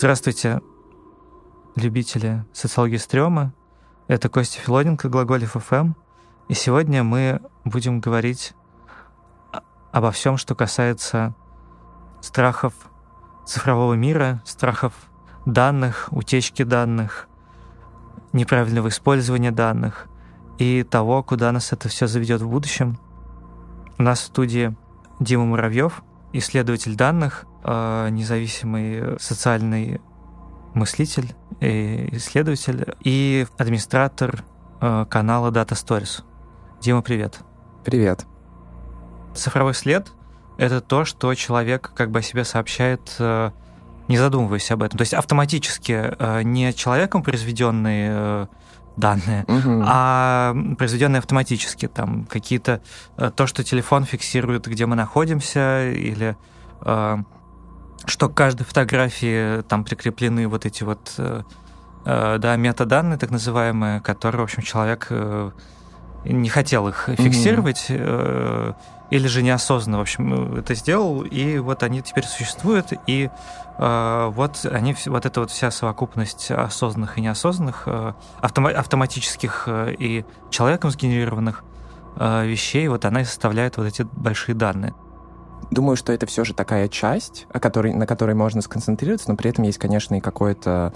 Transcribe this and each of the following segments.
Здравствуйте, любители социологии стрёма. Это Костя Филоненко, Глаголев ФМ. И сегодня мы будем говорить обо всем, что касается страхов цифрового мира, страхов данных, утечки данных, неправильного использования данных и того, куда нас это все заведет в будущем. У нас в студии Дима Муравьев, исследователь данных, э, независимый социальный мыслитель и исследователь, и администратор э, канала Data Stories. Дима, привет. Привет. Цифровой след — это то, что человек как бы о себе сообщает, э, не задумываясь об этом. То есть автоматически не человеком произведенные данные, угу. а произведенные автоматически. Там какие-то то, что телефон фиксирует, где мы находимся, или что к каждой фотографии там прикреплены вот эти вот э, э, да, метаданные, так называемые, которые, в общем, человек э, не хотел их фиксировать, mm-hmm. или же неосознанно, в общем, это сделал, и вот они теперь существуют, и вот они, вот эта вот вся совокупность осознанных и неосознанных, автома- автоматических и человеком сгенерированных вещей, вот она и составляет вот эти большие данные. Думаю, что это все же такая часть, о которой, на которой можно сконцентрироваться, но при этом есть, конечно, и какое-то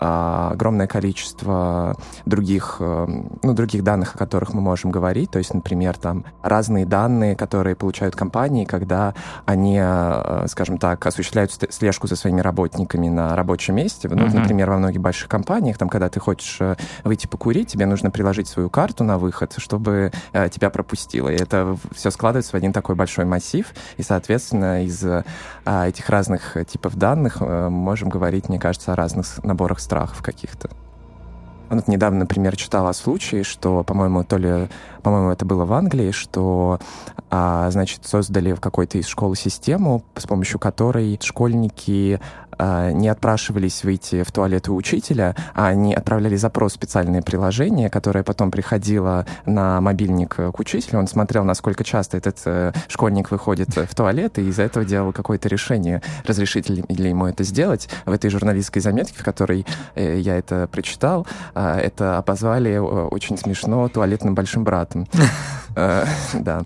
а, огромное количество других, а, ну, других данных, о которых мы можем говорить. То есть, например, там разные данные, которые получают компании, когда они, а, скажем так, осуществляют слежку за своими работниками на рабочем месте. Ну, uh-huh. например, во многих больших компаниях, там, когда ты хочешь э, выйти покурить, тебе нужно приложить свою карту на выход, чтобы тебя пропустило. И это все складывается в один такой большой массив. И, соответственно, из а, этих разных типов данных а, можем говорить, мне кажется, о разных наборах страхов каких-то. Вот недавно, например, читала о случае, что, по-моему, то ли, по-моему, это было в Англии, что, а, значит, создали в какой-то из школы систему, с помощью которой школьники а, не отпрашивались выйти в туалет у учителя, а они отправляли запрос в специальное приложение, которое потом приходило на мобильник к учителю. Он смотрел, насколько часто этот э, школьник выходит в туалет, и из-за этого делал какое-то решение, разрешить ли, ли ему это сделать. В этой журналистской заметке, в которой э, я это прочитал, э, это обозвали э, очень смешно туалетным большим братом. Да.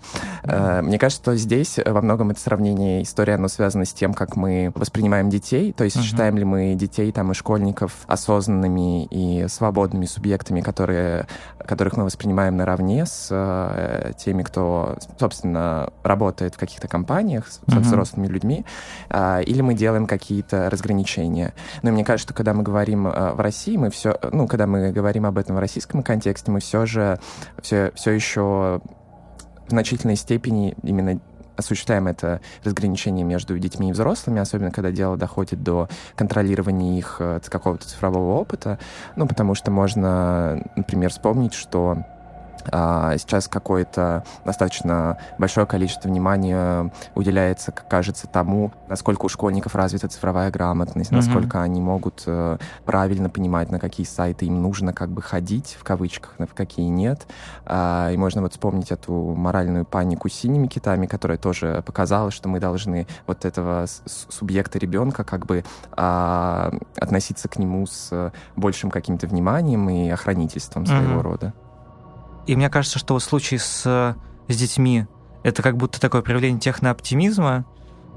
Мне кажется, что здесь во многом это сравнение история, оно связано с тем, как мы воспринимаем детей, то есть uh-huh. считаем ли мы детей там и школьников осознанными и свободными субъектами, которые, которых мы воспринимаем наравне с э, теми, кто, собственно, работает в каких-то компаниях с, uh-huh. взрослыми людьми, э, или мы делаем какие-то разграничения. Но мне кажется, что когда мы говорим э, в России, мы все, ну, когда мы говорим об этом в российском контексте, мы все же все, все еще в значительной степени именно осуществляем это разграничение между детьми и взрослыми, особенно когда дело доходит до контролирования их э, какого-то цифрового опыта. Ну, потому что можно, например, вспомнить, что сейчас какое-то достаточно большое количество внимания уделяется, как кажется, тому, насколько у школьников развита цифровая грамотность, mm-hmm. насколько они могут э, правильно понимать, на какие сайты им нужно как бы ходить, в кавычках, на какие нет. А, и можно вот вспомнить эту моральную панику с синими китами, которая тоже показала, что мы должны вот этого субъекта ребенка как бы а, относиться к нему с большим каким-то вниманием и охранительством своего mm-hmm. рода. И мне кажется, что вот случай с, с детьми это как будто такое проявление технооптимизма,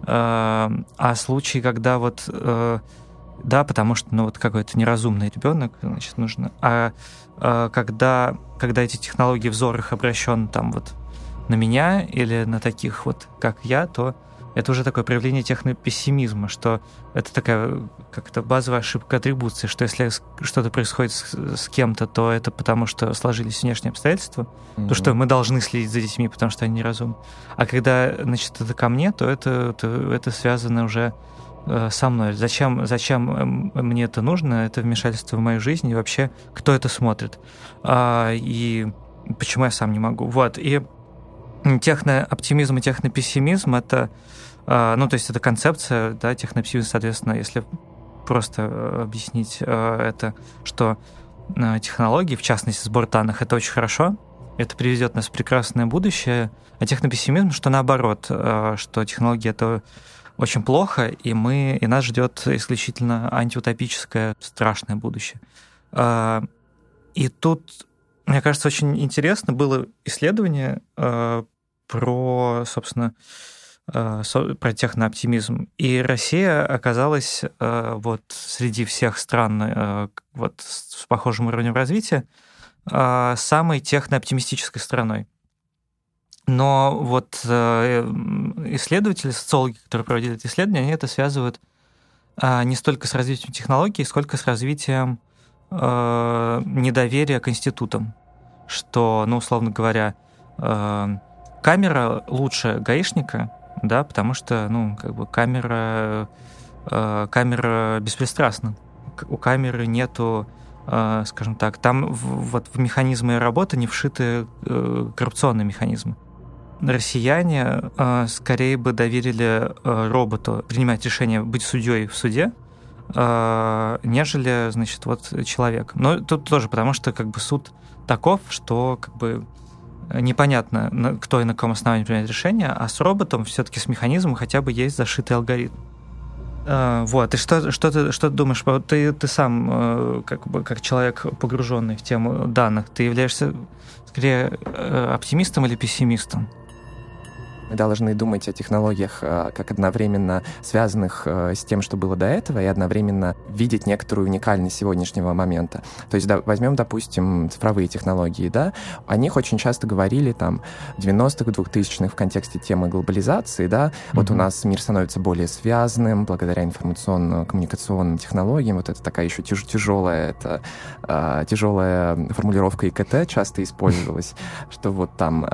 э, а случай, когда вот э, да, потому что ну вот какой-то неразумный ребенок, значит, нужно. А э, когда, когда эти технологии взор их обращен там вот на меня или на таких вот, как я, то это уже такое проявление технопессимизма, что это такая как-то базовая ошибка атрибуции, что если что-то происходит с, с кем-то, то это потому, что сложились внешние обстоятельства, mm-hmm. то что мы должны следить за детьми, потому что они неразумны. А когда, значит, это ко мне, то это, то это связано уже э, со мной. Зачем, зачем мне это нужно? Это вмешательство в мою жизнь и вообще кто это смотрит? А, и почему я сам не могу? Вот. И технооптимизм и технопессимизм — это ну, то есть это концепция, да, технопсизм, соответственно, если просто э, объяснить э, это, что э, технологии, в частности, сбор данных, это очень хорошо, это приведет нас в прекрасное будущее, а технопессимизм, что наоборот, что технологии это очень плохо, и мы, и нас ждет исключительно антиутопическое страшное будущее. А, и тут, мне кажется, очень интересно было исследование а, про, собственно, а, про технооптимизм. И Россия оказалась вот среди всех стран вот с похожим уровнем развития самой технооптимистической страной. Но вот э, исследователи, социологи, которые проводили это исследование, они это связывают не столько с развитием технологий, сколько с развитием э, недоверия к институтам. Что, ну, условно говоря, э, камера лучше гаишника, да, потому что, ну, как бы камера, камера беспристрастна. У камеры нету скажем так, там вот в механизмы работы не вшиты коррупционные механизмы россияне э, скорее бы доверили э, роботу принимать решение быть судьей в суде, э, нежели, значит, вот человек. Но тут тоже потому, что как бы суд таков, что как бы непонятно, кто и на каком основании принимает решение, а с роботом все-таки с механизмом хотя бы есть зашитый алгоритм. Вот, и что, что, ты, что ты думаешь? Ты, ты сам, как бы, как человек, погруженный в тему данных, ты являешься скорее оптимистом или пессимистом? Мы должны думать о технологиях э, как одновременно связанных э, с тем, что было до этого, и одновременно видеть некоторую уникальность сегодняшнего момента. То есть да, возьмем, допустим, цифровые технологии, да, о них очень часто говорили там в 90-х, 2000-х в контексте темы глобализации, да, mm-hmm. вот у нас мир становится более связанным благодаря информационно-коммуникационным технологиям, вот это такая еще тяж- тяжелая, это э, тяжелая формулировка ИКТ часто использовалась, что вот там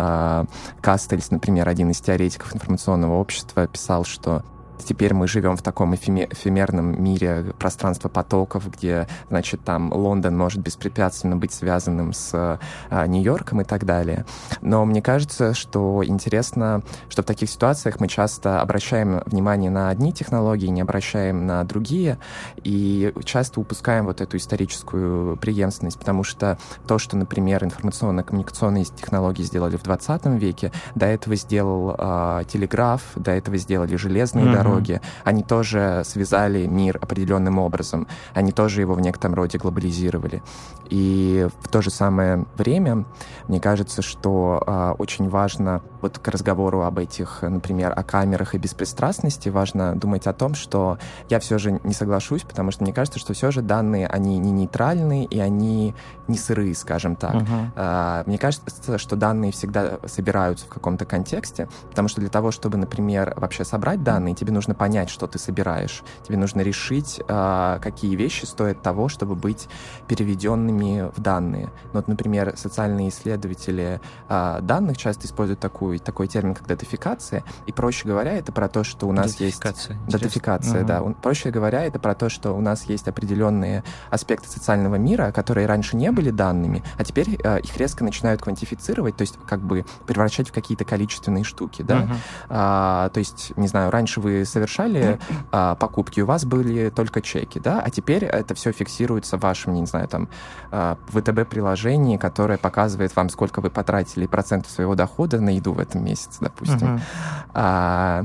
Кастельс, например, один из теоретиков информационного общества писал, что Теперь мы живем в таком эфемерном мире пространства потоков, где, значит, там Лондон может беспрепятственно быть связанным с а, Нью-Йорком и так далее. Но мне кажется, что интересно, что в таких ситуациях мы часто обращаем внимание на одни технологии, не обращаем на другие, и часто упускаем вот эту историческую преемственность, потому что то, что, например, информационно-коммуникационные технологии сделали в 20 веке, до этого сделал э, телеграф, до этого сделали железные mm-hmm. дороги, дороги, они тоже связали мир определенным образом, они тоже его в некотором роде глобализировали. И в то же самое время, мне кажется, что э, очень важно вот к разговору об этих, например, о камерах и беспристрастности, важно думать о том, что я все же не соглашусь, потому что мне кажется, что все же данные, они не нейтральные и они не сырые, скажем так. Uh-huh. Мне кажется, что данные всегда собираются в каком-то контексте, потому что для того, чтобы, например, вообще собрать данные, тебе нужно понять, что ты собираешь. Тебе нужно решить, э, какие вещи стоят того, чтобы быть переведенными в данные. Ну, вот, например, социальные исследователи э, данных часто используют такую, такой термин, как датификация. И, проще говоря, это про то, что у нас датификация. есть... Датификация, да. Проще говоря, это про то, что у нас есть определенные аспекты социального мира, которые раньше не были данными, а теперь э, их резко начинают квантифицировать, то есть как бы превращать в какие-то количественные штуки, да. Uh-huh. А, то есть, не знаю, раньше вы совершали а, покупки, у вас были только чеки, да, а теперь это все фиксируется в вашем, не знаю, там, а, ВТБ-приложении, которое показывает вам, сколько вы потратили процентов своего дохода на еду в этом месяце, допустим. Uh-huh. А,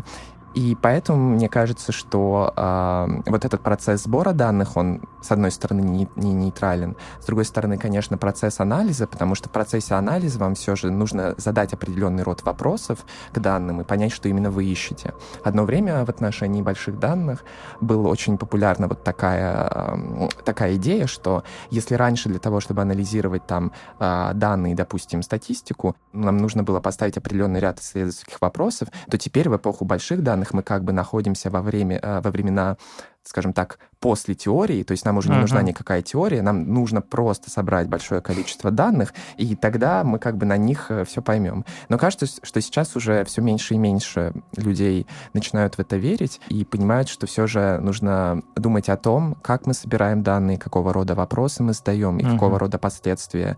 и поэтому мне кажется, что э, вот этот процесс сбора данных, он, с одной стороны, не, не нейтрален, с другой стороны, конечно, процесс анализа, потому что в процессе анализа вам все же нужно задать определенный род вопросов к данным и понять, что именно вы ищете. Одно время в отношении больших данных была очень популярна вот такая, э, такая идея, что если раньше для того, чтобы анализировать там э, данные, допустим, статистику, нам нужно было поставить определенный ряд исследовательских вопросов, то теперь в эпоху больших данных данных мы как бы находимся во, время, э, во времена скажем так, после теории, то есть нам уже не uh-huh. нужна никакая теория, нам нужно просто собрать большое количество данных, и тогда мы как бы на них э, все поймем. Но кажется, что сейчас уже все меньше и меньше людей начинают в это верить и понимают, что все же нужно думать о том, как мы собираем данные, какого рода вопросы мы задаем и uh-huh. какого рода последствия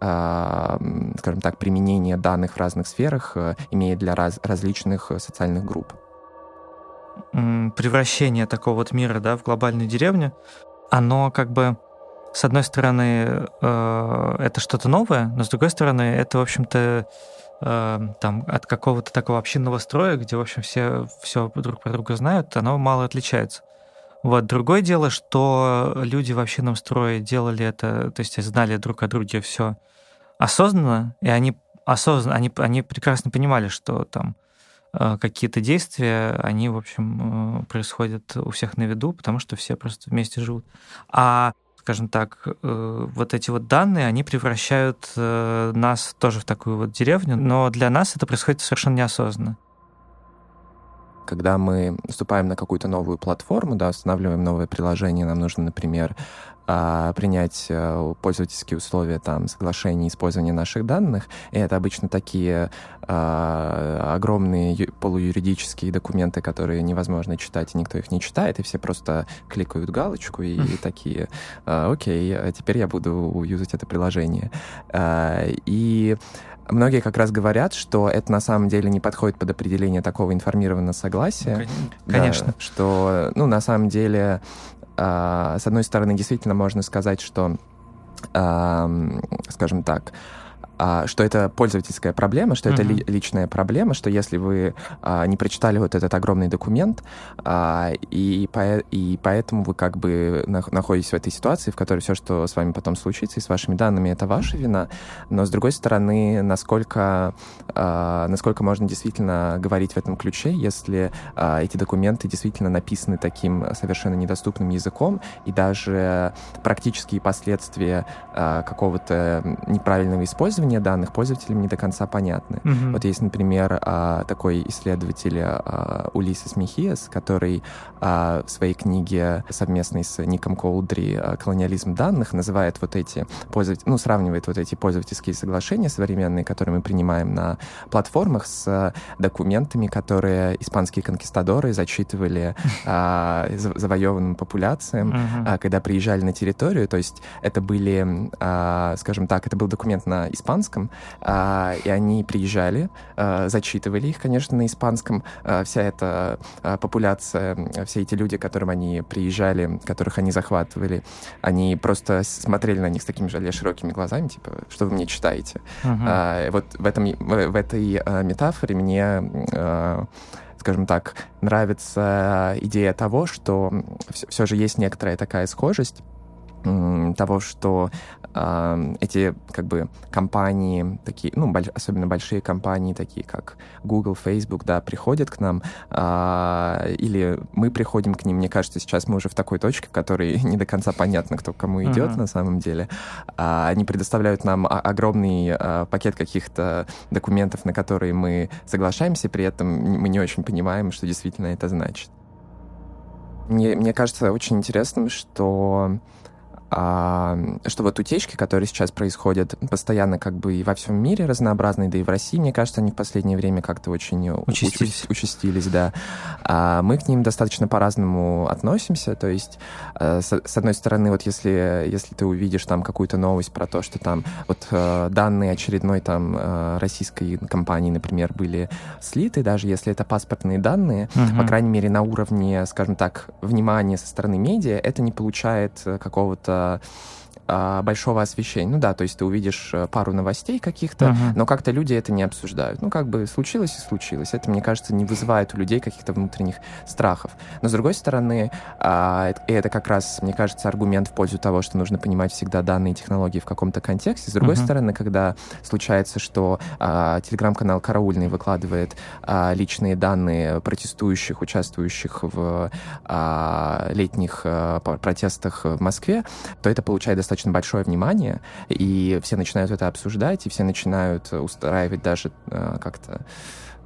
э, скажем так, применение данных в разных сферах э, имеет для раз, различных социальных групп превращение такого вот мира да, в глобальную деревню, оно как бы, с одной стороны, э, это что-то новое, но с другой стороны, это, в общем-то, э, там от какого-то такого общинного строя, где, в общем, все все друг про друга знают, оно мало отличается. Вот. Другое дело, что люди в общинном строе делали это, то есть знали друг о друге все осознанно, и они осознанно, они, они прекрасно понимали, что там какие-то действия, они, в общем, э, происходят у всех на виду, потому что все просто вместе живут. А скажем так, э, вот эти вот данные, они превращают нас тоже в такую вот деревню, но для нас это происходит совершенно неосознанно когда мы вступаем на какую-то новую платформу, да, устанавливаем новое приложение, нам нужно, например, а, принять э, пользовательские условия там соглашения использования наших данных. И это обычно такие а, огромные полуюридические документы, которые невозможно читать, и никто их не читает, и все просто кликают галочку и, и такие, а, окей, теперь я буду юзать это приложение. И Многие как раз говорят, что это на самом деле не подходит под определение такого информированного согласия. Конечно. Да, что, ну, на самом деле а, с одной стороны, действительно можно сказать, что, скажем так, а, что это пользовательская проблема, что uh-huh. это ли, личная проблема, что если вы а, не прочитали вот этот огромный документ, а, и, по, и поэтому вы как бы находитесь в этой ситуации, в которой все, что с вами потом случится, и с вашими данными, это ваша вина. Но с другой стороны, насколько, а, насколько можно действительно говорить в этом ключе, если а, эти документы действительно написаны таким совершенно недоступным языком, и даже практические последствия а, какого-то неправильного использования хранения данных пользователям не до конца понятны. Mm-hmm. Вот есть, например, а, такой исследователь а, Улисес Михиас, который а, в своей книге совместной с Ником Колдри «Колониализм данных» называет вот эти пользователи, ну, сравнивает вот эти пользовательские соглашения современные, которые мы принимаем на платформах с документами, которые испанские конкистадоры зачитывали завоеванным популяциям, когда приезжали на территорию. То есть это были, скажем так, это был документ на испанском, испанском, а, и они приезжали, а, зачитывали их, конечно, на испанском. А, вся эта популяция, все эти люди, к которым они приезжали, которых они захватывали, они просто смотрели на них с такими же широкими глазами, типа, что вы мне читаете? Uh-huh. Вот в, этом, в этой метафоре мне скажем так, нравится идея того, что все же есть некоторая такая схожесть того, что э, эти как бы компании такие, ну больш, особенно большие компании такие как Google, Facebook, да, приходят к нам э, или мы приходим к ним. Мне кажется, сейчас мы уже в такой точке, в которой не до конца понятно, кто к кому идет uh-huh. на самом деле. А, они предоставляют нам огромный а, пакет каких-то документов, на которые мы соглашаемся, при этом мы не очень понимаем, что действительно это значит. Мне, мне кажется очень интересным, что а, что вот утечки, которые сейчас происходят постоянно как бы и во всем мире разнообразные, да и в России, мне кажется, они в последнее время как-то очень участились, участились да. А мы к ним достаточно по-разному относимся, то есть э, с, с одной стороны, вот если, если ты увидишь там какую-то новость про то, что там вот э, данные очередной там э, российской компании, например, были слиты, даже если это паспортные данные, угу. по крайней мере, на уровне, скажем так, внимания со стороны медиа, это не получает какого-то uh, а, большого освещения. Ну да, то есть ты увидишь э, пару новостей каких-то, uh-huh. но как-то люди это не обсуждают. Ну как бы случилось и случилось. Это, мне кажется, не вызывает у людей каких-то внутренних страхов. Но с другой стороны, а, и это как раз, мне кажется, аргумент в пользу того, что нужно понимать всегда данные технологии в каком-то контексте. С другой uh-huh. стороны, когда случается, что а, телеграм-канал «Караульный» выкладывает личные данные протестующих, участвующих в летних протестах в Москве, то это получает достаточно достаточно большое внимание, и все начинают это обсуждать, и все начинают устраивать даже э, как-то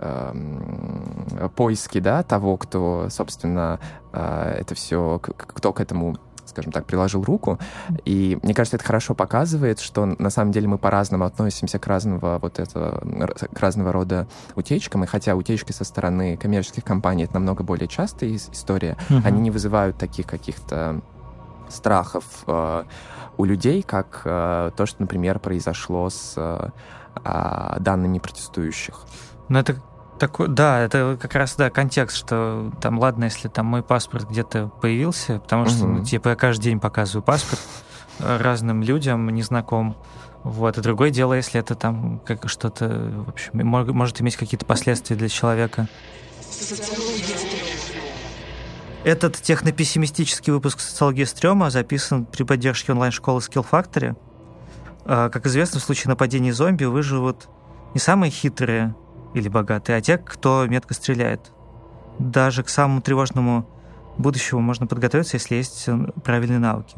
э, поиски, да, того, кто, собственно, э, это все, кто к этому скажем так, приложил руку. И мне кажется, это хорошо показывает, что на самом деле мы по-разному относимся к разного вот это, к разного рода утечкам. И хотя утечки со стороны коммерческих компаний это намного более частая история, uh-huh. они не вызывают таких каких-то страхов э, у людей, как э, то, что, например, произошло с э, э, данными протестующих. Ну, это такой, да, это как раз, да, контекст, что там, ладно, если там мой паспорт где-то появился, потому что, угу. ну, типа, я каждый день показываю паспорт разным людям, незнакомым, Вот. И другое дело, если это там как что-то, в общем, может иметь какие-то последствия для человека. Этот технопессимистический выпуск «Социологии стрёма» записан при поддержке онлайн-школы Skill Factory. А, как известно, в случае нападения зомби выживут не самые хитрые или богатые, а те, кто метко стреляет. Даже к самому тревожному будущему можно подготовиться, если есть правильные навыки.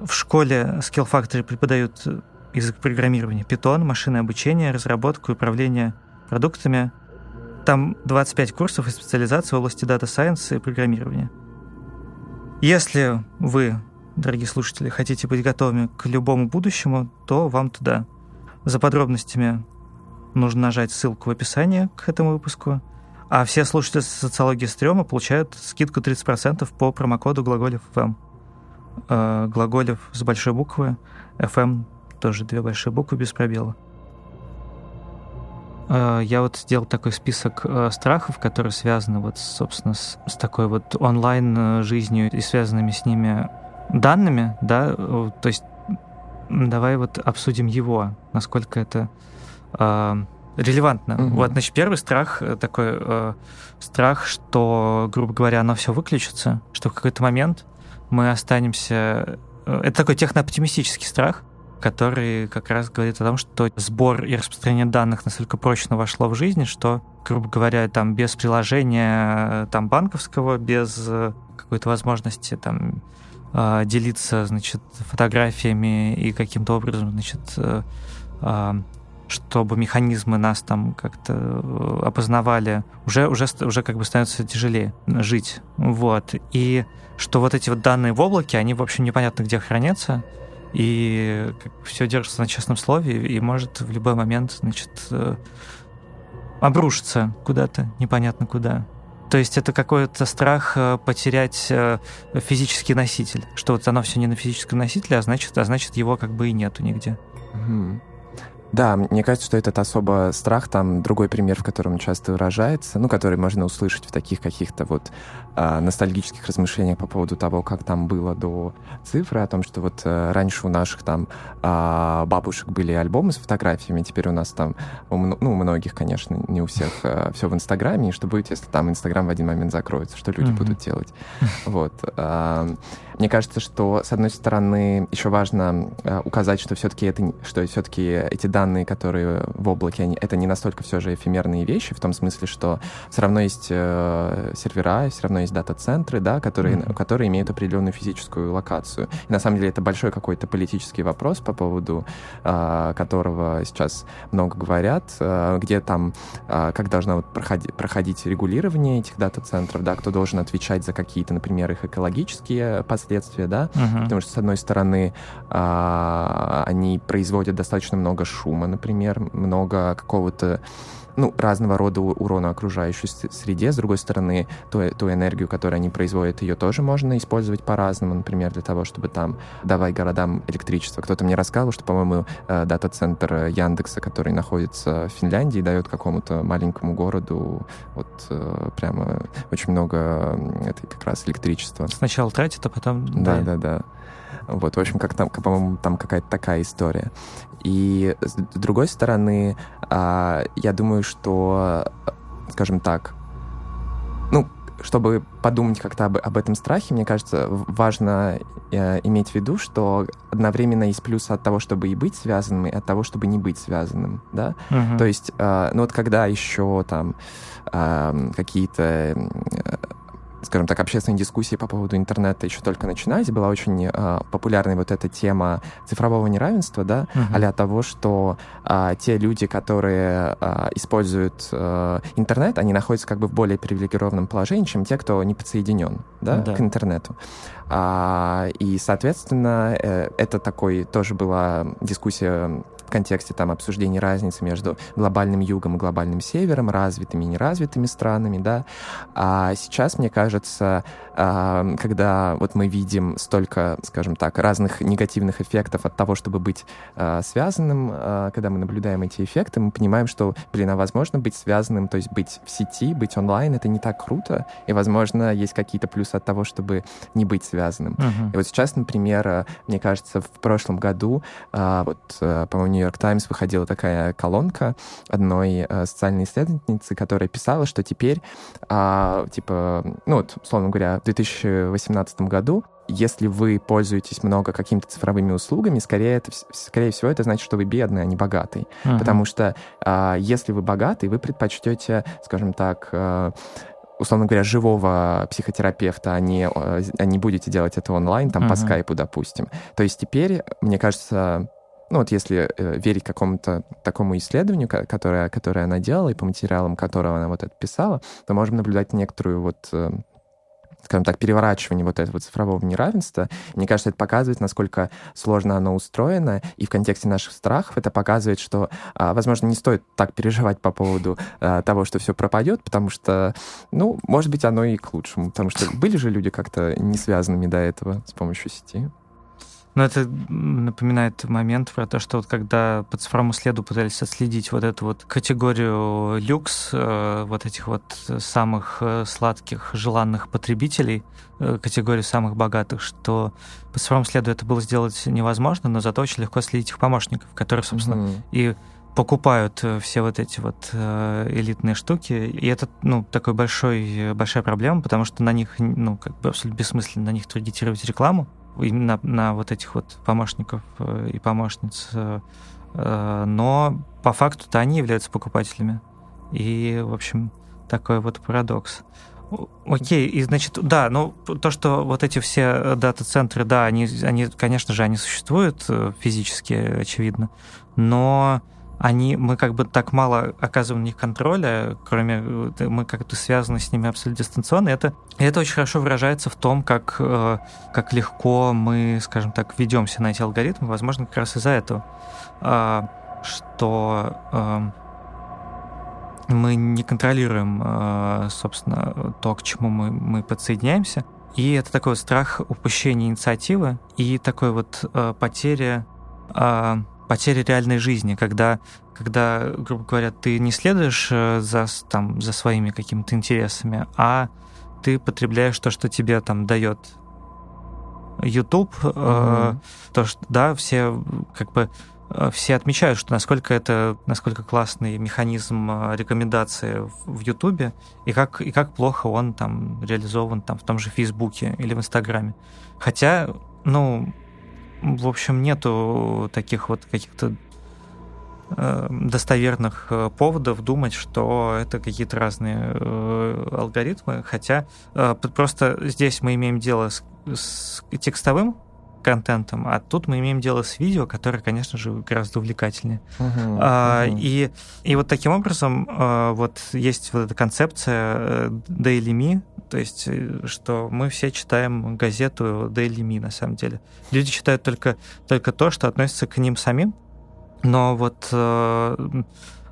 В школе Skill Factory преподают язык программирования Python, машинное обучение, разработку и управление продуктами – там 25 курсов и специализаций в области Data Science и программирования. Если вы, дорогие слушатели, хотите быть готовыми к любому будущему, то вам туда. За подробностями нужно нажать ссылку в описании к этому выпуску. А все слушатели социологии стрёма получают скидку 30% по промокоду глаголев FM. Э, глаголев с большой буквы, FM тоже две большие буквы без пробела. Э, я вот сделал такой список э, страхов, которые связаны вот, собственно, с, с такой вот онлайн-жизнью и связанными с ними данными, да, то есть давай вот обсудим его, насколько это э, релевантно. Mm-hmm. Вот, значит, первый страх э, такой э, страх, что, грубо говоря, оно все выключится, что в какой-то момент мы останемся. Это такой технооптимистический страх, который как раз говорит о том, что сбор и распространение данных настолько прочно вошло в жизнь, что, грубо говоря, там без приложения там банковского, без какой-то возможности там а, делиться, значит, фотографиями и каким-то образом, значит, э, чтобы механизмы нас там как-то э, опознавали, уже, уже, уже как бы становится тяжелее жить. Вот. И что вот эти вот данные в облаке, они, в общем, непонятно где хранятся, и все держится на честном слове и может в любой момент, значит, э, обрушиться куда-то, непонятно куда. То есть это какой-то страх э, потерять э, физический носитель, что вот оно все не на физическом носителе, а значит, а значит его как бы и нету нигде. Да, мне кажется, что этот особо страх, там другой пример, в котором часто выражается, ну, который можно услышать в таких каких-то вот э, ностальгических размышлениях по поводу того, как там было до цифры, о том, что вот э, раньше у наших там э, бабушек были альбомы с фотографиями, теперь у нас там, у, ну, у многих, конечно, не у всех э, все в Инстаграме, и что будет, если там Инстаграм в один момент закроется, что люди mm-hmm. будут делать. Вот. Э, мне кажется, что, с одной стороны, еще важно э, указать, что все-таки это, что все-таки эти данные, которые в облаке, они, это не настолько все же эфемерные вещи, в том смысле, что все равно есть э, сервера, все равно есть дата-центры, да, которые, mm-hmm. которые имеют определенную физическую локацию. И на самом деле это большой какой-то политический вопрос, по поводу э, которого сейчас много говорят, э, где там, э, как должно вот проходить, проходить регулирование этих дата-центров, да, кто должен отвечать за какие-то, например, их экологические последствия, да, uh-huh. потому что, с одной стороны, а, они производят достаточно много шума, например, много какого-то ну, разного рода урона окружающей среде. С другой стороны, ту, ту энергию, которую они производят, ее тоже можно использовать по-разному. Например, для того, чтобы там давать городам электричество. Кто-то мне рассказывал, что, по-моему, э, дата-центр Яндекса, который находится в Финляндии, дает какому-то маленькому городу вот э, прямо очень много этой как раз электричества. Сначала тратит, а потом... Да, да, да. Вот, в общем, как там, по-моему, там какая-то такая история. И с другой стороны, я думаю, что, скажем так, ну, чтобы подумать как-то об, об этом страхе, мне кажется, важно э, иметь в виду, что одновременно есть плюсы от того, чтобы и быть связанным, и от того, чтобы не быть связанным, да. Uh-huh. То есть, э, ну вот когда еще там э, какие-то скажем так, общественные дискуссии по поводу интернета еще только начинались, была очень э, популярной вот эта тема цифрового неравенства, да, uh-huh. а того, что э, те люди, которые э, используют э, интернет, они находятся как бы в более привилегированном положении, чем те, кто не подсоединен, да, да. к интернету. А, и, соответственно, э, это такой тоже была дискуссия контексте там обсуждения разницы между глобальным югом и глобальным севером, развитыми и неразвитыми странами, да. А сейчас, мне кажется, а, когда вот мы видим столько, скажем так, разных негативных эффектов от того, чтобы быть а, связанным, а, когда мы наблюдаем эти эффекты, мы понимаем, что, блин, а возможно быть связанным, то есть быть в сети, быть онлайн, это не так круто, и, возможно, есть какие-то плюсы от того, чтобы не быть связанным. Uh-huh. И вот сейчас, например, мне кажется, в прошлом году, вот, по-моему, Нью-Йорк Таймс выходила такая колонка одной социальной исследовательницы, которая писала, что теперь, типа, ну вот, условно говоря, в 2018 году если вы пользуетесь много какими-то цифровыми услугами, скорее, это, скорее всего, это значит, что вы бедный, а не богатый. Uh-huh. Потому что а, если вы богатый, вы предпочтете, скажем так, а, условно говоря, живого психотерапевта, а не, а не будете делать это онлайн, там, uh-huh. по скайпу, допустим. То есть теперь, мне кажется, ну вот если э, верить какому-то такому исследованию, которое, которое она делала, и по материалам которого она вот это писала, то можем наблюдать некоторую вот... Э, скажем так, переворачивание вот этого цифрового неравенства. Мне кажется, это показывает, насколько сложно оно устроено, и в контексте наших страхов это показывает, что, а, возможно, не стоит так переживать по поводу а, того, что все пропадет, потому что, ну, может быть, оно и к лучшему, потому что были же люди как-то не связанными до этого с помощью сети. Но это напоминает момент про то, что вот когда по цифровому следу пытались отследить вот эту вот категорию люкс, э, вот этих вот самых э, сладких, желанных потребителей, э, категорию самых богатых, что по цифровому следу это было сделать невозможно, но зато очень легко следить их помощников, которые, собственно, mm-hmm. и покупают все вот эти вот элитные штуки, и это, ну, такой большой, большая проблема, потому что на них, ну, как бы абсолютно бессмысленно на них таргетировать рекламу, именно на вот этих вот помощников э, и помощниц. Э, э, но по факту-то они являются покупателями. И, в общем, такой вот парадокс. Окей, и значит, да, ну то, что вот эти все дата-центры, да, они, они, конечно же, они существуют физически, очевидно, но они, мы как бы так мало оказываем на них контроля, кроме мы как-то связаны с ними абсолютно дистанционно. Это, это очень хорошо выражается в том, как, э, как легко мы, скажем так, ведемся на эти алгоритмы, возможно, как раз из-за этого, а, что эм, мы не контролируем, э, собственно, то, к чему мы, мы подсоединяемся. И это такой страх упущения инициативы и такой вот э, потеря потеря реальной жизни, когда, когда, грубо говоря, ты не следуешь э, за, там, за своими какими-то интересами, а ты потребляешь то, что тебе там дает YouTube, mm-hmm. э, то, что, да, все как бы э, все отмечают, что насколько это, насколько классный механизм э, рекомендации в Ютубе, и как, и как плохо он там реализован там в том же Фейсбуке или в Инстаграме. Хотя, ну, в общем, нету таких вот каких-то э, достоверных э, поводов думать, что это какие-то разные э, алгоритмы, хотя просто здесь мы имеем дело с, с текстовым контентом, а тут мы имеем дело с видео, которое, конечно же, гораздо увлекательнее. Uh-huh, а, uh-huh. И, и вот таким образом вот есть вот эта концепция Daily Me, то есть, э, что мы все читаем газету Daily Me, на самом деле. Люди читают только, только то, что относится к ним самим. Но вот э,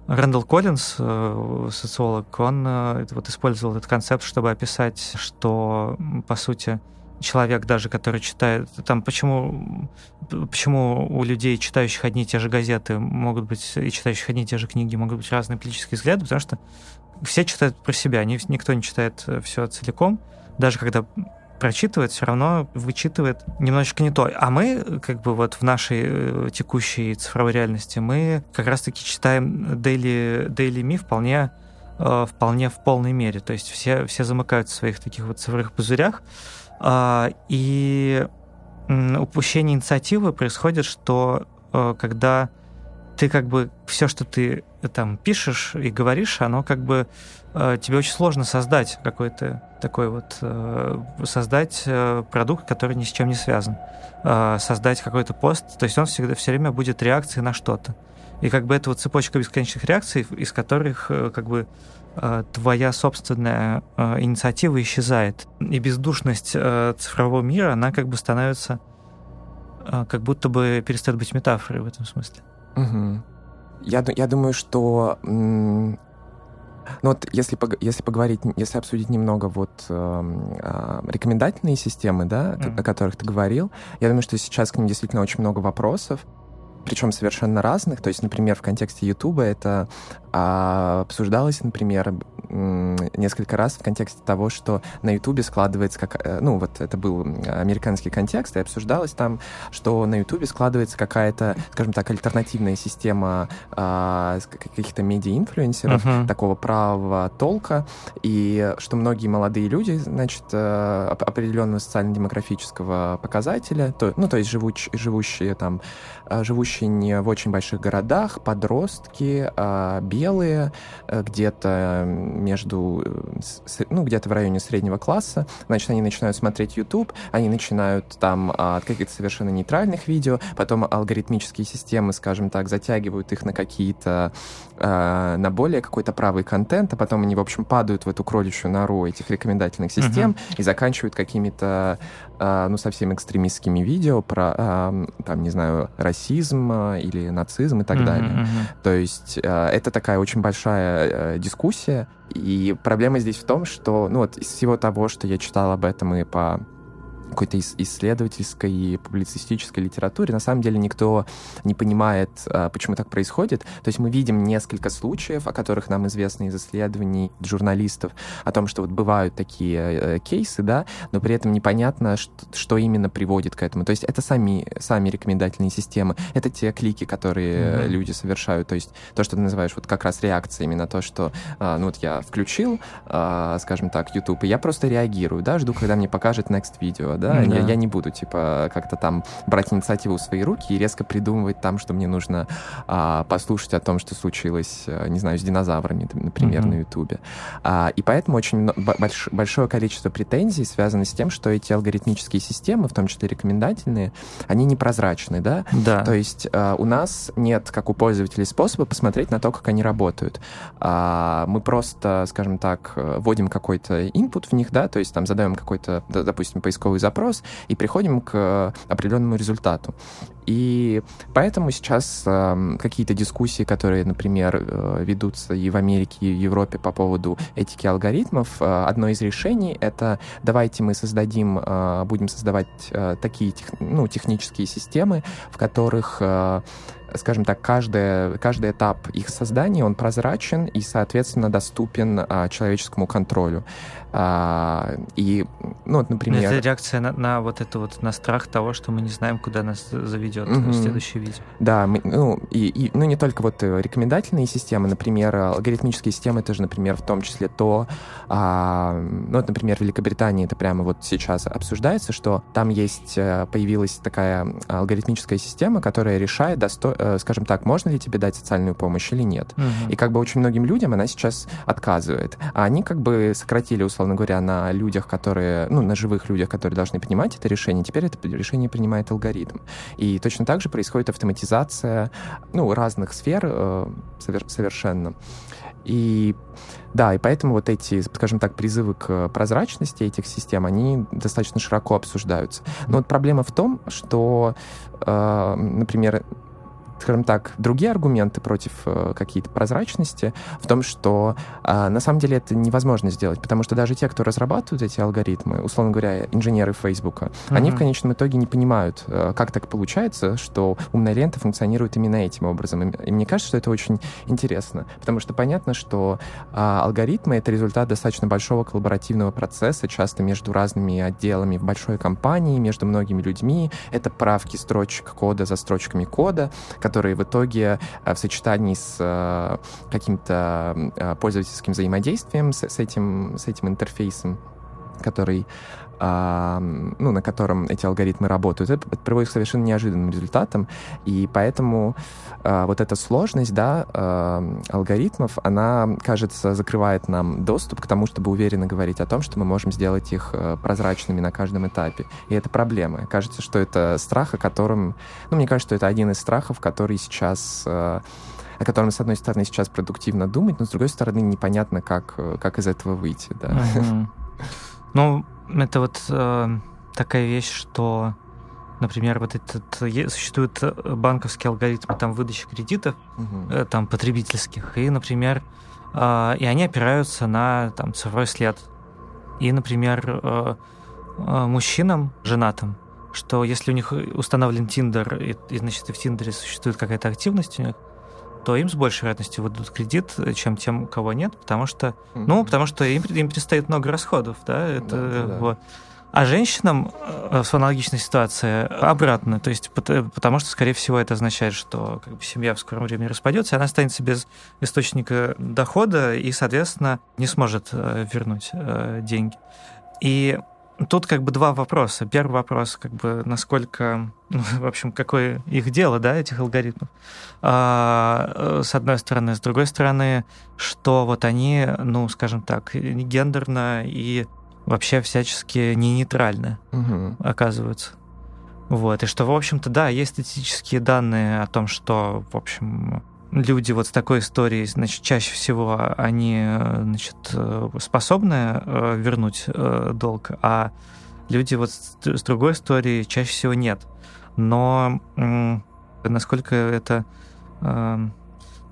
Рэндалл Коллинз, э, социолог, он э, вот использовал этот концепт, чтобы описать, что, по сути, человек даже, который читает, там почему, почему у людей, читающих одни и те же газеты, могут быть, и читающих одни и те же книги, могут быть разные политические взгляды, потому что все читают про себя, никто не читает э, все целиком, даже когда прочитывает, все равно вычитывает немножечко не то. А мы, как бы вот в нашей э, текущей цифровой реальности, мы как раз-таки читаем Daily, Daily Me вполне, э, вполне в полной мере. То есть все, все замыкаются в своих таких вот цифровых пузырях. А, и упущение инициативы происходит, что когда ты как бы все, что ты там пишешь и говоришь, оно как бы э, тебе очень сложно создать какой-то такой вот э, создать э, продукт, который ни с чем не связан, э, создать какой-то пост, то есть он всегда все время будет реакцией на что-то. И как бы это вот цепочка бесконечных реакций, из которых э, как бы э, твоя собственная э, инициатива исчезает. И бездушность э, цифрового мира, она как бы становится э, как будто бы перестает быть метафорой в этом смысле. Угу. Я, я думаю, что ну вот если, если поговорить, если обсудить немного вот э, э, рекомендательные системы, да, mm. о которых ты говорил, я думаю, что сейчас к ним действительно очень много вопросов причем совершенно разных. То есть, например, в контексте Ютуба это а, обсуждалось, например, несколько раз в контексте того, что на Ютубе складывается как... Э, ну, вот это был американский контекст, и обсуждалось там, что на Ютубе складывается какая-то, скажем так, альтернативная система а, каких-то медиа-инфлюенсеров, uh-huh. такого правого толка, и что многие молодые люди, значит, э, определенного социально-демографического показателя, то, ну, то есть живуч, живущие там, э, живущие не в очень больших городах, подростки, а, белые, где-то между, э, ну, где-то в районе среднего класса, значит, они начинают смотреть YouTube, они начинают там а, от каких-то совершенно нейтральных видео, потом алгоритмические системы, скажем так, затягивают их на какие-то, а, на более какой-то правый контент, а потом они, в общем, падают в эту кроличью нору этих рекомендательных систем uh-huh. и заканчивают какими-то, ну, совсем экстремистскими видео про, там, не знаю, расизм или нацизм и так uh-huh, далее. Uh-huh. То есть это такая очень большая э, дискуссия, и проблема здесь в том, что, ну вот из всего того, что я читал об этом и по какой-то исследовательской и публицистической литературе, на самом деле никто не понимает, а, почему так происходит. То есть мы видим несколько случаев, о которых нам известно из исследований журналистов, о том, что вот бывают такие э, кейсы, да, но при этом непонятно, что, именно приводит к этому. То есть это сами, сами рекомендательные системы, это те клики, которые mm-hmm. люди совершают. То есть то, что ты называешь вот как раз реакциями на то, что, а, ну вот я включил, а, скажем так, YouTube, и я просто реагирую, да, жду, когда мне покажет next video, да, да? Я, я не буду, типа, как-то там брать инициативу в свои руки и резко придумывать там, что мне нужно а, послушать о том, что случилось, э, не знаю, с динозаврами, например, mm-hmm. на Ютубе. А, и поэтому очень больш, большое количество претензий связано с тем, что эти алгоритмические системы, в том числе рекомендательные, они непрозрачны, да? Да. То есть а, у нас нет, как у пользователей, способа посмотреть на то, как они работают. А, мы просто, скажем так, вводим какой-то input в них, да, то есть там задаем какой-то, допустим, поисковый запрос, запрос и приходим к э, определенному результату. И поэтому сейчас э, какие-то дискуссии, которые, например, э, ведутся и в Америке, и в Европе по поводу этики алгоритмов, э, одно из решений — это давайте мы создадим, э, будем создавать э, такие тех, ну, технические системы, в которых э, скажем так, каждый, каждый этап их создания, он прозрачен и, соответственно, доступен а, человеческому контролю. А, и, ну, вот, например... Это реакция на, на вот это вот, на страх того, что мы не знаем, куда нас заведет mm-hmm. следующее видео. Да, мы, ну, и, и, ну, не только вот э, рекомендательные системы, например, алгоритмические системы, это же, например, в том числе то, а, ну, вот, например, в Великобритании это прямо вот сейчас обсуждается, что там есть, э, появилась такая алгоритмическая система, которая решает, досто, э, скажем так, можно ли тебе дать социальную помощь или нет. Mm-hmm. И как бы очень многим людям она сейчас отказывает. А они как бы сократили, условно, условно говоря, на людях, которые, ну, на живых людях, которые должны принимать это решение, теперь это решение принимает алгоритм. И точно так же происходит автоматизация, ну, разных сфер э, совер- совершенно. И да, и поэтому вот эти, скажем так, призывы к прозрачности этих систем, они достаточно широко обсуждаются. Но вот проблема в том, что, э, например, скажем так, другие аргументы против э, какие-то прозрачности в том, что э, на самом деле это невозможно сделать, потому что даже те, кто разрабатывают эти алгоритмы, условно говоря, инженеры Фейсбука, mm-hmm. они в конечном итоге не понимают, э, как так получается, что умная лента функционирует именно этим образом. И, и мне кажется, что это очень интересно, потому что понятно, что э, алгоритмы — это результат достаточно большого коллаборативного процесса, часто между разными отделами в большой компании, между многими людьми. Это правки строчек кода за строчками кода, которые в итоге э, в сочетании с э, каким-то э, пользовательским взаимодействием с, этим, с этим интерфейсом, который ну, на котором эти алгоритмы работают, это приводит к совершенно неожиданным результатам, и поэтому а, вот эта сложность, да, алгоритмов, она, кажется, закрывает нам доступ к тому, чтобы уверенно говорить о том, что мы можем сделать их прозрачными на каждом этапе. И это проблема. Кажется, что это страх, о котором... Ну, мне кажется, что это один из страхов, который сейчас о котором, с одной стороны, сейчас продуктивно думать, но с другой стороны, непонятно, как, как из этого выйти. Да. Ну, это вот э, такая вещь, что Например, вот этот существуют банковские алгоритмы там выдачи кредитов, угу. там потребительских, и, например, и они опираются на там цифровой след. И, например, мужчинам, женатым, что если у них установлен Тиндер, и, и значит, и в Тиндере существует какая-то активность у них, то им с большей вероятностью выдадут кредит, чем тем, у кого нет, потому что, mm-hmm. ну, потому что им, им предстоит много расходов, да, это да, да. вот. А женщинам э, в аналогичной ситуации обратно, то есть потому что, скорее всего, это означает, что как бы, семья в скором времени распадется, и она останется без источника дохода и, соответственно, не сможет э, вернуть э, деньги. И Тут как бы два вопроса. Первый вопрос, как бы, насколько, ну, в общем, какое их дело, да, этих алгоритмов. А, э, с одной стороны. С другой стороны, что вот они, ну, скажем так, гендерно и вообще всячески не нейтральны угу. оказываются. Вот, и что, в общем-то, да, есть статистические данные о том, что, в общем, люди вот с такой историей, значит, чаще всего они, значит, способны э, вернуть э, долг, а люди вот с другой историей чаще всего нет. Но насколько это эм,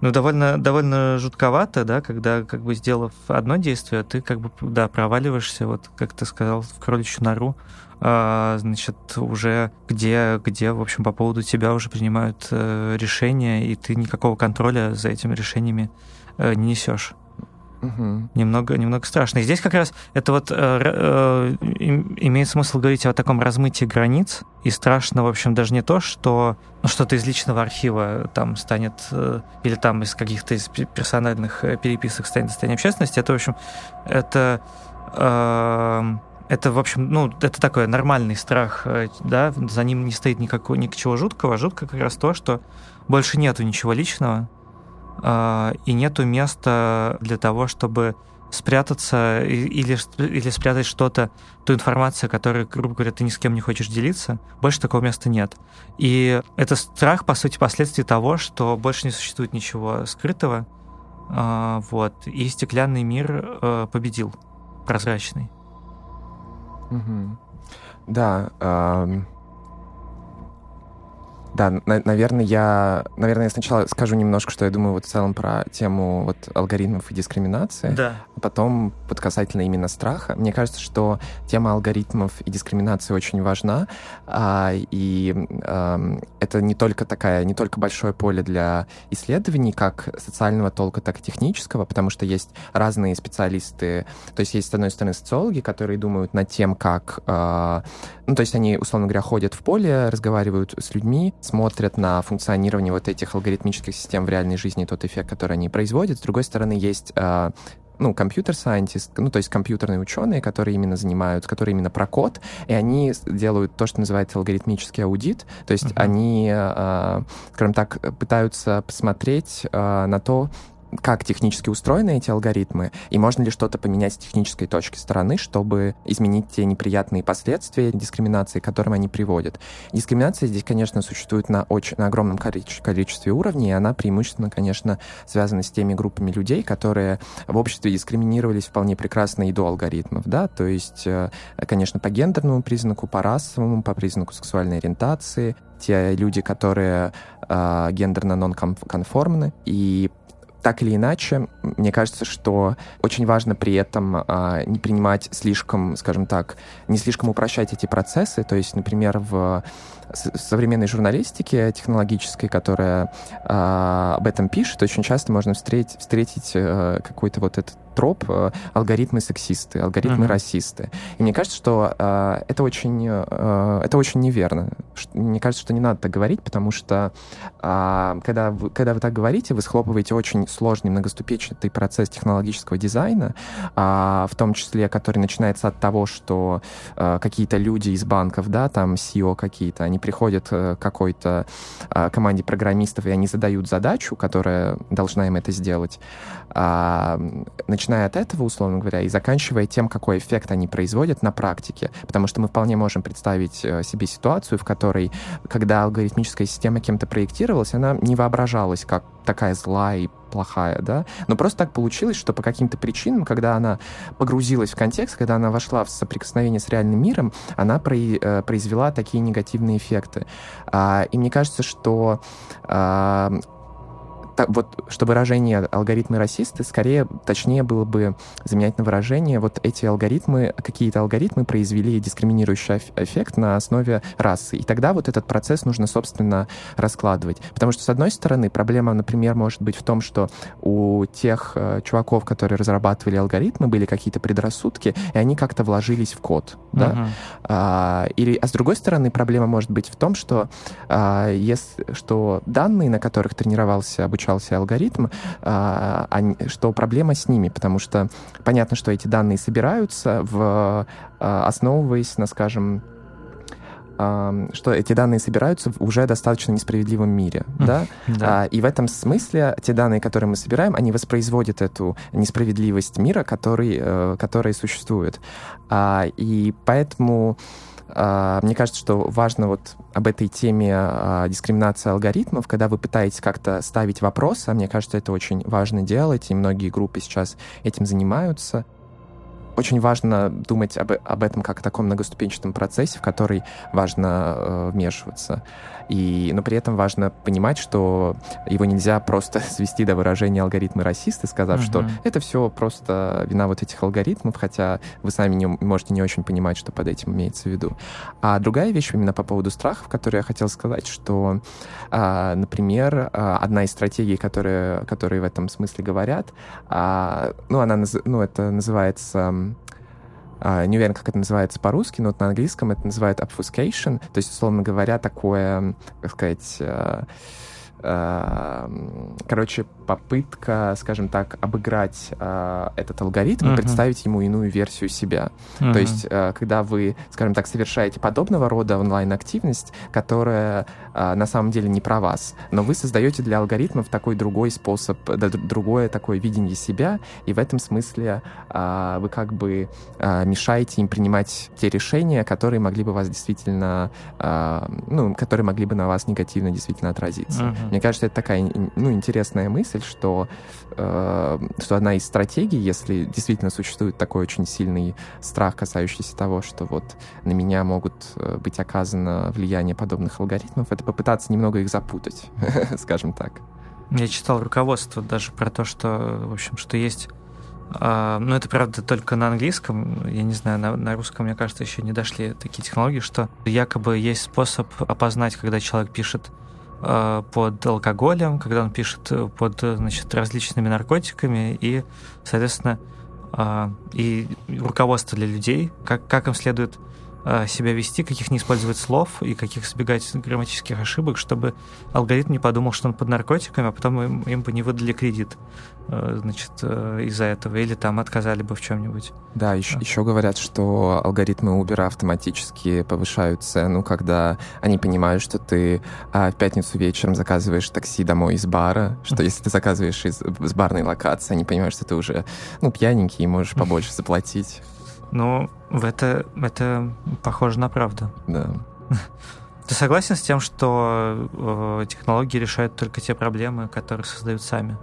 ну, довольно, довольно жутковато, да, когда, как бы, сделав одно действие, ты, как бы, да, проваливаешься, вот, как ты сказал, в кроличью нору, а, значит, уже где, где, в общем, по поводу тебя уже принимают э, решения, и ты никакого контроля за этими решениями э, не несешь. Угу. Немного, немного страшно. И здесь как раз это вот э, э, имеет смысл говорить о таком размытии границ. И страшно, в общем, даже не то, что ну, что-то из личного архива там станет, э, или там из каких-то из персональных э, переписок станет достоянием общественности. Это, в общем, это... Э, это, в общем, ну, это такой нормальный страх, э, да, за ним не стоит никакого, ничего жуткого. Жутко как раз то, что больше нету ничего личного, и нету места для того, чтобы спрятаться или, или спрятать что-то, ту информацию, которую, грубо говоря, ты ни с кем не хочешь делиться, больше такого места нет. И это страх, по сути, последствий того, что больше не существует ничего скрытого, э, вот, и стеклянный мир э, победил, прозрачный. Угу. Да, эм, да, на- наверное, я, наверное, я сначала скажу немножко, что я думаю вот в целом про тему вот алгоритмов и дискриминации, да. а потом под касательно именно страха. Мне кажется, что тема алгоритмов и дискриминации очень важна, а, и а, это не только такая, не только большое поле для исследований, как социального толка, так и технического, потому что есть разные специалисты, то есть есть с одной стороны социологи, которые думают над тем, как, а, ну то есть они условно говоря ходят в поле, разговаривают с людьми смотрят на функционирование вот этих алгоритмических систем в реальной жизни, тот эффект, который они производят. С другой стороны, есть а, ну, компьютер-сайентист, ну, то есть компьютерные ученые, которые именно занимаются, которые именно про код, и они делают то, что называется алгоритмический аудит, то есть uh-huh. они, э, скажем так, пытаются посмотреть э, на то, как технически устроены эти алгоритмы, и можно ли что-то поменять с технической точки стороны, чтобы изменить те неприятные последствия дискриминации, к которым они приводят. Дискриминация здесь, конечно, существует на, очень, на огромном количестве уровней, и она преимущественно, конечно, связана с теми группами людей, которые в обществе дискриминировались вполне прекрасно и до алгоритмов, да, то есть, э, конечно, по гендерному признаку, по расовому, по признаку сексуальной ориентации, те люди, которые э, гендерно нон-конформны, и так или иначе, мне кажется, что очень важно при этом а, не принимать слишком, скажем так, не слишком упрощать эти процессы. То есть, например, в современной журналистике технологической, которая а, об этом пишет, очень часто можно встретить, встретить а, какой-то вот этот троп э, алгоритмы сексисты, алгоритмы uh-huh. расисты. И мне кажется, что э, это очень э, это очень неверно. Мне кажется, что не надо так говорить, потому что э, когда вы, когда вы так говорите, вы схлопываете очень сложный многоступенчатый процесс технологического дизайна, э, в том числе, который начинается от того, что э, какие-то люди из банков, да, там CEO какие-то, они приходят к какой-то э, команде программистов и они задают задачу, которая должна им это сделать. Э, начиная от этого, условно говоря, и заканчивая тем, какой эффект они производят на практике. Потому что мы вполне можем представить э, себе ситуацию, в которой, когда алгоритмическая система кем-то проектировалась, она не воображалась как такая злая и плохая, да, но просто так получилось, что по каким-то причинам, когда она погрузилась в контекст, когда она вошла в соприкосновение с реальным миром, она э, произвела такие негативные эффекты. А, и мне кажется, что а, так, вот, что выражение алгоритмы расисты, скорее, точнее было бы заменять на выражение вот эти алгоритмы, какие-то алгоритмы произвели дискриминирующий эффект на основе расы. И тогда вот этот процесс нужно, собственно, раскладывать. Потому что, с одной стороны, проблема, например, может быть в том, что у тех э, чуваков, которые разрабатывали алгоритмы, были какие-то предрассудки, и они как-то вложились в код. Да? Uh-huh. А, или, а с другой стороны, проблема может быть в том, что, а, если, что данные, на которых тренировался обучающий обучался алгоритм, а, что проблема с ними, потому что понятно, что эти данные собираются, в, а, основываясь на, скажем, что эти данные собираются в уже достаточно несправедливом мире, да? да. И в этом смысле те данные, которые мы собираем, они воспроизводят эту несправедливость мира, который, э, который существует. И поэтому а, мне кажется, что важно вот об этой теме а, дискриминации алгоритмов, когда вы пытаетесь как-то ставить вопросы, а мне кажется, это очень важно делать, и многие группы сейчас этим занимаются. Очень важно думать об, об этом как о таком многоступенчатом процессе, в который важно э, вмешиваться. И, но при этом важно понимать, что его нельзя просто свести до выражения алгоритмы расисты, сказав, uh-huh. что это все просто вина вот этих алгоритмов, хотя вы сами не, можете не очень понимать, что под этим имеется в виду. А другая вещь именно по поводу страхов, которую я хотел сказать, что, а, например, а, одна из стратегий, которые, которые в этом смысле говорят, а, ну, она, ну, это называется Uh, не уверен, как это называется по-русски, но вот на английском это называют obfuscation, то есть, условно говоря, такое, как сказать, uh, uh, короче, попытка, скажем так, обыграть uh, этот алгоритм uh-huh. и представить ему иную версию себя. Uh-huh. То есть, uh, когда вы, скажем так, совершаете подобного рода онлайн-активность, которая uh, на самом деле не про вас, но вы создаете для алгоритмов такой другой способ, да, другое такое видение себя, и в этом смысле uh, вы как бы uh, мешаете им принимать те решения, которые могли бы вас действительно, uh, ну, которые могли бы на вас негативно действительно отразиться. Uh-huh. Мне кажется, это такая, ну, интересная мысль, мысль, что, э, что одна из стратегий, если действительно существует такой очень сильный страх, касающийся того, что вот на меня могут э, быть оказано влияние подобных алгоритмов, это попытаться немного их запутать, скажем так. Я читал руководство даже про то, что, в общем, что есть Uh, ну, это, правда, только на английском. Я не знаю, на, на русском, мне кажется, еще не дошли такие технологии, что якобы есть способ опознать, когда человек пишет под алкоголем, когда он пишет э, под значит, различными наркотиками и, соответственно, э, и руководство для людей, как, как им следует себя вести, каких не использовать слов и каких избегать грамматических ошибок, чтобы алгоритм не подумал, что он под наркотиками, а потом им, им бы не выдали кредит. Э, значит, э, из-за этого, или там отказали бы в чем-нибудь. Да, еще, да. еще говорят, что алгоритмы Uber автоматически повышают цену, когда они понимают, что ты а, в пятницу вечером заказываешь такси домой из бара, что если ты заказываешь из, с барной локации, они понимают, что ты уже, ну, пьяненький и можешь побольше заплатить. Ну, это, это похоже на правду. Да. Ты согласен с тем, что э, технологии решают только те проблемы, которые создают сами?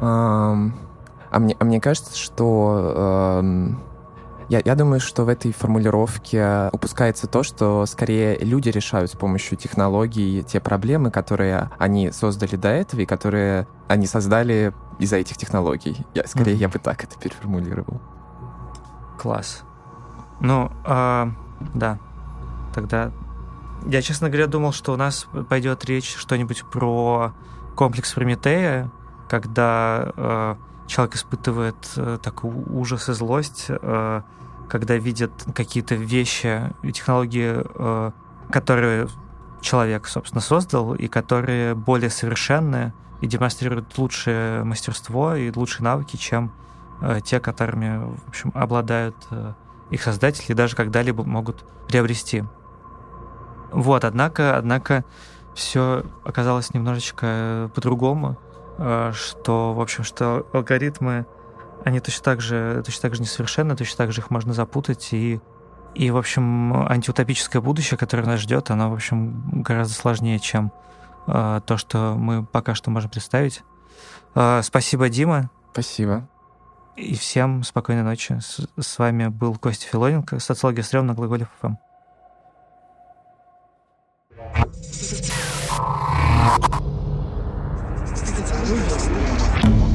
А мне, а мне кажется, что я, я думаю, что в этой формулировке упускается то, что скорее люди решают с помощью технологий те проблемы, которые они создали до этого и которые они создали из-за этих технологий. Я, скорее, mm-hmm. я бы так это переформулировал. Класс. Ну, э, да. Тогда я, честно говоря, думал, что у нас пойдет речь что-нибудь про комплекс Прометея, когда э, человек испытывает э, такой ужас и злость, э, когда видит какие-то вещи и технологии, э, которые человек, собственно, создал, и которые более совершенные и демонстрируют лучшее мастерство и лучшие навыки, чем Э, те, которыми, в общем, обладают э, их создатели, даже когда-либо могут приобрести. Вот, однако, однако все оказалось немножечко э, по-другому, что, в общем, что алгоритмы, они точно так же, точно так же несовершенны, точно так же их можно запутать, и, и, в общем, антиутопическое будущее, которое нас ждет, оно, в общем, гораздо сложнее, чем то, что мы пока что можем представить. Спасибо, Дима. Спасибо. И всем спокойной ночи. С, с вами был Костя Филоненко, социология стрём на глаголе ФМ. Thank you.